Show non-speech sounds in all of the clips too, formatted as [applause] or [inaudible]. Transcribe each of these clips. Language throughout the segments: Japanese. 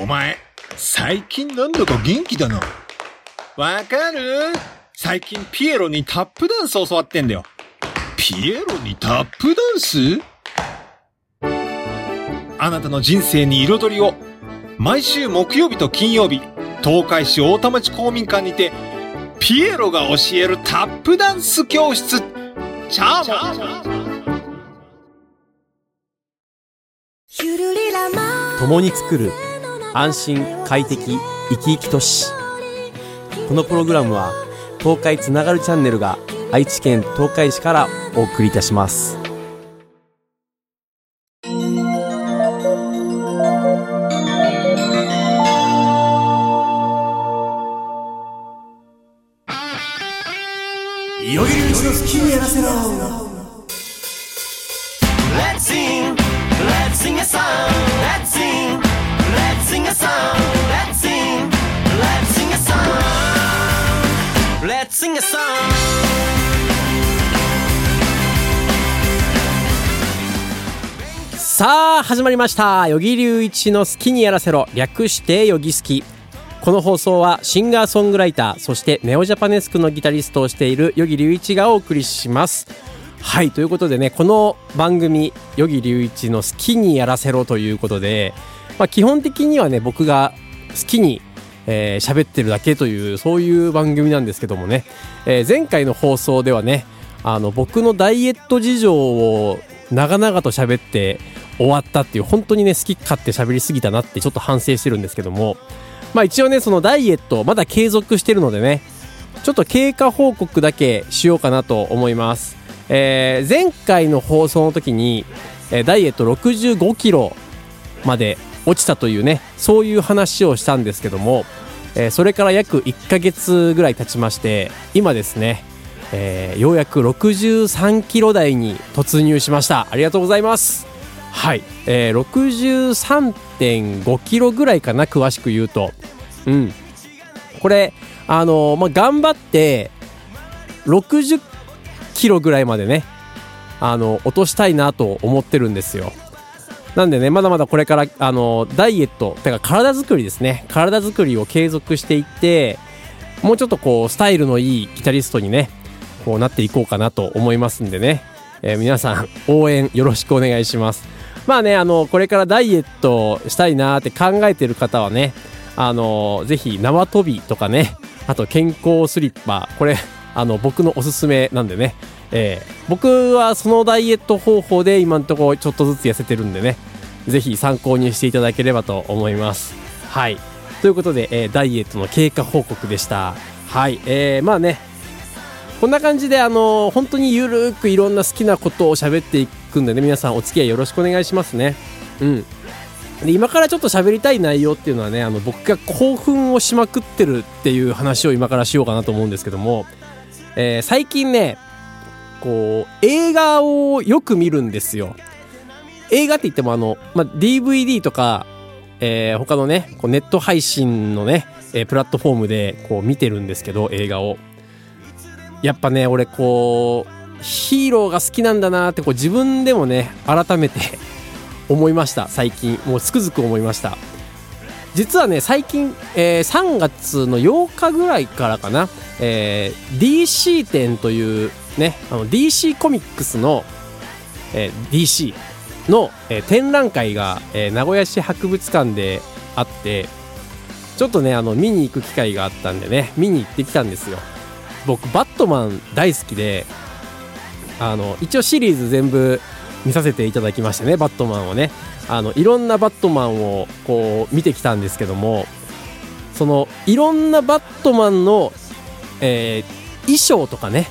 お前、最近なんだか元気だな。わかる？最近ピエロにタップダンス教わってんだよ。ピエロにタップダンス？あなたの人生に彩りを。毎週木曜日と金曜日、東海市大田町公民館にて、ピエロが教えるタップダンス教室。チャーモン共に作る安心快適生き生き都市このプログラムは東海つながるチャンネルが愛知県東海市からお送りいたします。いよいようちの好きにやらせろ。さあ始まりました。与木隆一の好きにやらせろ。略してよぎ好きこの放送はシンガーソングライターそしてネオジャパネスクのギタリストをしている与木隆一がお送りします。はいということでねこの番組「与木隆一の好きにやらせろ」ということで、まあ、基本的にはね僕が好きにえー喋ってるだけというそういう番組なんですけどもね、えー前回の放送ではねあの僕のダイエット事情を長々と喋って終わったっていう本当にね好き勝手喋りすぎたなってちょっと反省してるんですけども。まあ一応ねそのダイエットまだ継続してるのでねちょっと経過報告だけしようかなと思います、えー前回の放送の時に、えーダイエット65キロまで落ちたというねそういう話をしたんですけども、えーそれから約1ヶ月ぐらい経ちまして今ですね、えーようやく63キロ台に突入しました。ありがとうございます。はい、えー63.5キロぐらいかな詳しく言うと。うん。これあのーまあ頑張って60キロぐらいまでねあの落としたいなと思ってるんですよ。なんでねまだまだこれからあのダイエットてか体作りですね。体作りを継続していってもうちょっとこうスタイルのいいギタリストにねこうなっていこうかなと思いますんでね、えー皆さん応援よろしくお願いします。まあねあのこれからダイエットしたいなって考えてる方はねあのぜひ縄跳びとかねあと健康スリッパこれあの僕のおすすめなんでね。えー僕はそのダイエット方法で今のところちょっとずつ痩せてるんでね。ぜひ参考にしていただければと思います。はい。ということで、えーダイエットの経過報告でした。はい。えーまあねこんな感じであの本当にゆるーくいろんな好きなことを喋っていくんでね皆さんお付き合いよろしくお願いしますね。うん。で今からちょっと喋りたい内容っていうのはねあの僕が興奮をしまくってるっていう話を今からしようかなと思うんですけども、えー最近ねこう映画をよく見るんですよ。映画って言ってもあの、ま、DVD とか、えー他のねこうネット配信のね、えープラットフォームでこう見てるんですけど映画を。やっぱね俺こうヒーローが好きなんだなってこう自分でもね改めて [laughs] 思いました。最近。もうつくづく思いました。実はね最近、えー3月の8日ぐらいからかな、えー DC 展というねあの DC コミックスの、えー DC の、えー展覧会が、えー名古屋市博物館であってちょっとねあの見に行く機会があったんでね見に行ってきたんですよ。僕バットマン大好きであの一応シリーズ全部見させていただきましてねバットマンをね。あのいろんなバットマンをこう見てきたんですけどもそのいろんなバットマンの、えー衣装とかね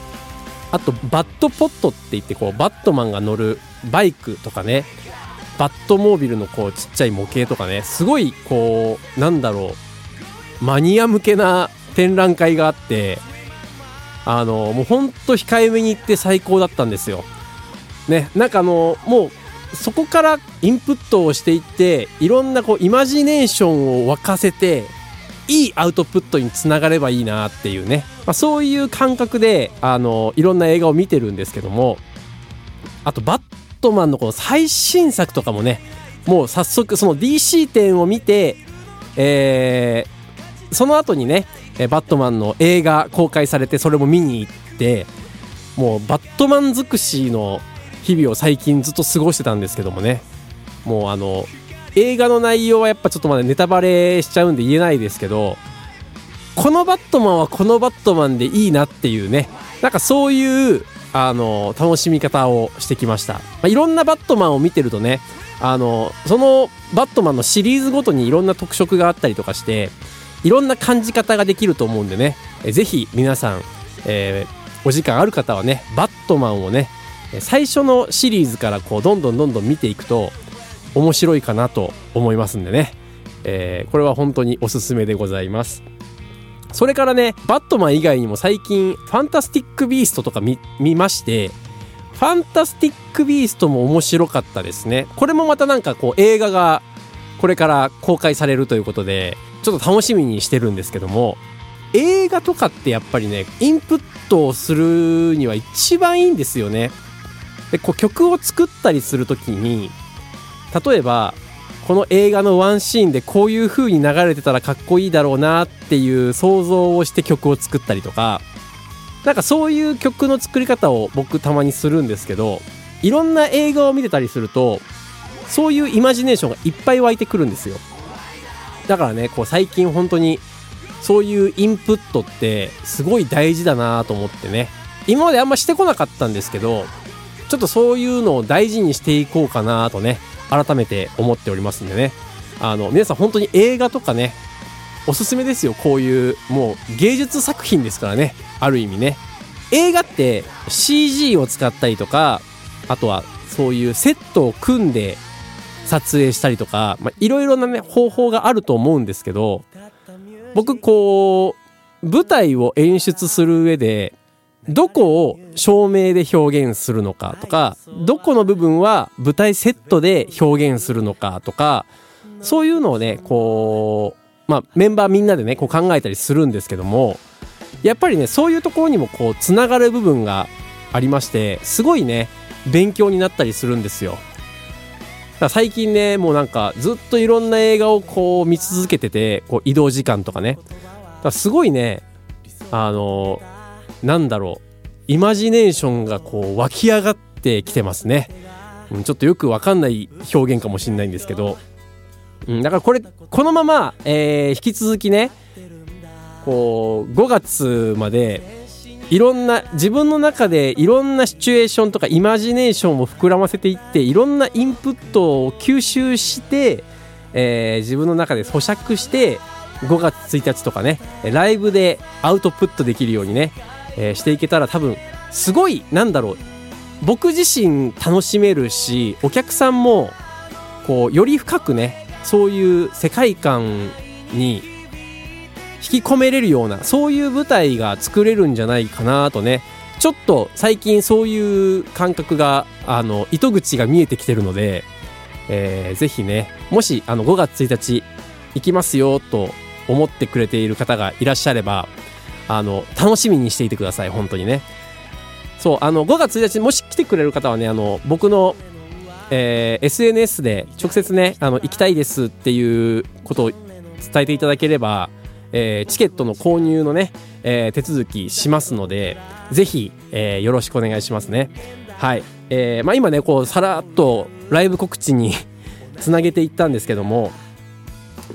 あとバットポットって言ってこうバットマンが乗るバイクとかねバットモービルのこうちっちゃい模型とかねすごいこうなんだろうマニア向けな展覧会があってあのもうほんと控えめに行って最高だったんですよ。ねなんかあのもうそこからインプットをしていっていろんなこうイマジネーションを沸かせていいアウトプットにつながればいいなっていうね、まあ、そういう感覚であのいろんな映画を見てるんですけどもあとバットマンのこの最新作とかもねもう早速その DC 展を見てえーその後にね、えバットマンの映画公開されてそれも見に行ってもうバットマン尽くしの日々を最近ずっと過ごしてたんですけどもね。もうあの映画の内容はやっぱちょっとまだネタバレしちゃうんで言えないですけどこのバットマンはこのバットマンでいいなっていうね。なんかそういうあの楽しみ方をしてきました、まあ、いろんなバットマンを見てるとねあのそのバットマンのシリーズごとにいろんな特色があったりとかしていろんな感じ方ができると思うんでね。えぜひ皆さん、えーお時間ある方はねバットマンをね最初のシリーズからこうどんどんどんどん見ていくと面白いかなと思いますんでね、えーこれは本当におすすめでございます。それからねバットマン以外にも最近ファンタスティック・ビーストとか見見ましてファンタスティック・ビーストも面白かったですね。これもまたなんかこう映画がこれから公開されるということでちょっと楽しみにしてるんですけども映画とかってやっぱりねインプットをするには一番いいんですよね。でこう曲を作ったりするときに例えばこの映画のワンシーンでこういう風に流れてたらかっこいいだろうなっていう想像をして曲を作ったりとかなんかそういう曲の作り方を僕たまにするんですけどいろんな映画を見てたりするとそういうイマジネーションがいっぱい湧いてくるんですよ。だからねこう最近本当にそういうインプットってすごい大事だなと思ってね。今まであんましてこなかったんですけどちょっとそういうのを大事にしていこうかなとね改めて思っておりますんでね。あの皆さん本当に映画とかねおすすめですよ。こういうもう芸術作品ですからね。ある意味ね。映画って CG を使ったりとかあとはそういうセットを組んで撮影したりとかまあいろいろなね方法があると思うんですけど僕こう舞台を演出する上でどこを照明で表現するのかとかどこの部分は舞台セットで表現するのかとかそういうのをねこうまあメンバーみんなでねこう考えたりするんですけどもやっぱりねそういうところにもこうつながる部分がありましてすごいね勉強になったりするんですよ。最近ねもうなんかずっといろんな映画をこう見続けててこう移動時間とかね。だすごいねあのなんだろうイマジネーションがこう湧き上がってきてますね、うん、ちょっとよくわかんない表現かもしれないんですけど、うん、だからこれこのまま、えー引き続きねこう5月までいろんな自分の中でいろんなシチュエーションとかイマジネーションを膨らませていっていろんなインプットを吸収して、えー自分の中で咀嚼して5月1日とかねライブでアウトプットできるようにね、えーしていけたら多分すごいなんだろう。僕自身楽しめるしお客さんもこうより深くねそういう世界観に引き込めれるようなそういう舞台が作れるんじゃないかなとね。ちょっと最近そういう感覚があの糸口が見えてきてるので、えーぜひねもしあの5月1日行きますよと思ってくれている方がいらっしゃればあの楽しみにしていてください本当にね。そうあの5月1日もし来てくれる方はねあの僕の、えー SNS で直接ねあの行きたいですっていうことを伝えていただければ、えーチケットの購入のね、えー手続きしますのでぜひ、えーよろしくお願いしますね。はい、えーまあ、今ねこうさらっとライブ告知に [laughs] つなげていったんですけども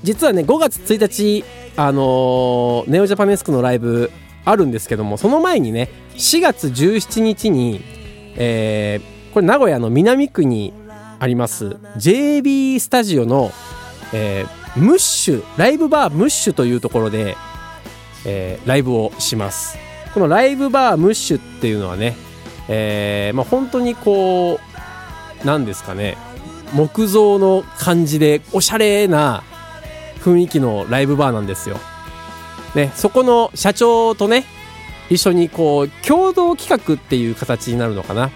実はね5月1日あのーネオジャパネスクのライブあるんですけどもその前にね4月17日に、えこれ名古屋の南区にあります JB スタジオの、えームッシュライブバームッシュというところで、えーライブをしますこのライブバームッシュっていうのはね、えーまあ、本当にこうなんですかね木造の感じでおしゃれな雰囲気のライブバーなんですよ。ね、そこの社長とね一緒にこう共同企画っていう形になるのかな。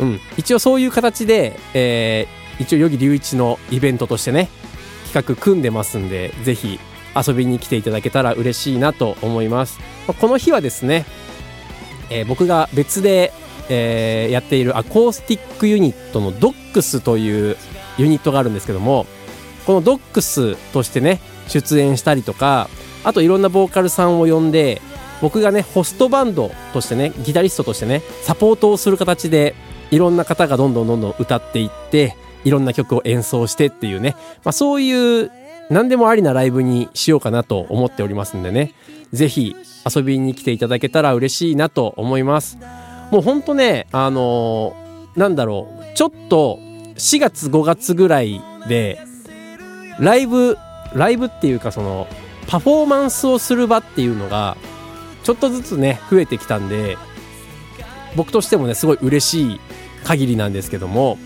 うん、一応そういう形で、えー一応余木隆一のイベントとしてね企画組んでますんでぜひ遊びに来ていただけたら嬉しいなと思います。まこの日はですね、えー僕が別で、えーやっているアコースティックユニットのドックスというユニットがあるんですけどもこのドックスとしてね出演したりとかあといろんなボーカルさんを呼んで僕がねホストバンドとしてねギタリストとしてねサポートをする形でいろんな方がどんどんどんどん歌っていっていろんな曲を演奏してっていうね、まあ、そういう何でもありなライブにしようかなと思っておりますんでね。ぜひ遊びに来ていただけたら嬉しいなと思います。もうほんとねあのーなんだろう。ちょっと4月5月ぐらいでライブライブっていうかそのパフォーマンスをする場っていうのがちょっとずつね増えてきたんで僕としてもねすごい嬉しい限りなんですけども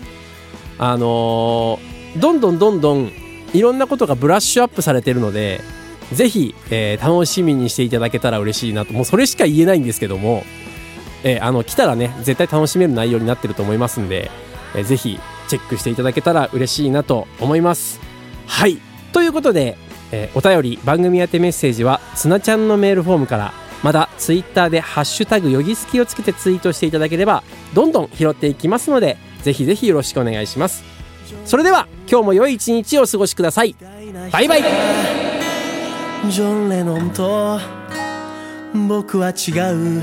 あのーどんどんどんどんいろんなことがブラッシュアップされてるのでぜひ、えー楽しみにしていただけたら嬉しいなと。もうそれしか言えないんですけども、えーあの来たらね絶対楽しめる内容になってると思いますんで、えーぜひチェックしていただけたら嬉しいなと思います。はい。ということで、えーお便り番組宛てメッセージはつなちゃんのメールフォームからまだツイッターで「ハッシュタグよぎすき」をつけてツイートしていただければどんどん拾っていきますのでぜひぜひよろしくお願いします。それでは今日も良い一日をお過ごしください。バイバイ。ジョン・レノンと僕は違う。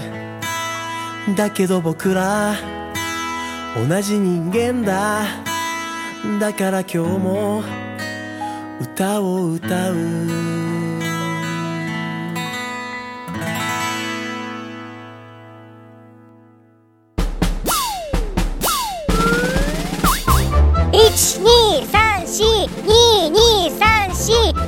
だけど僕ら同じ人間だ。だから今日も歌を歌う。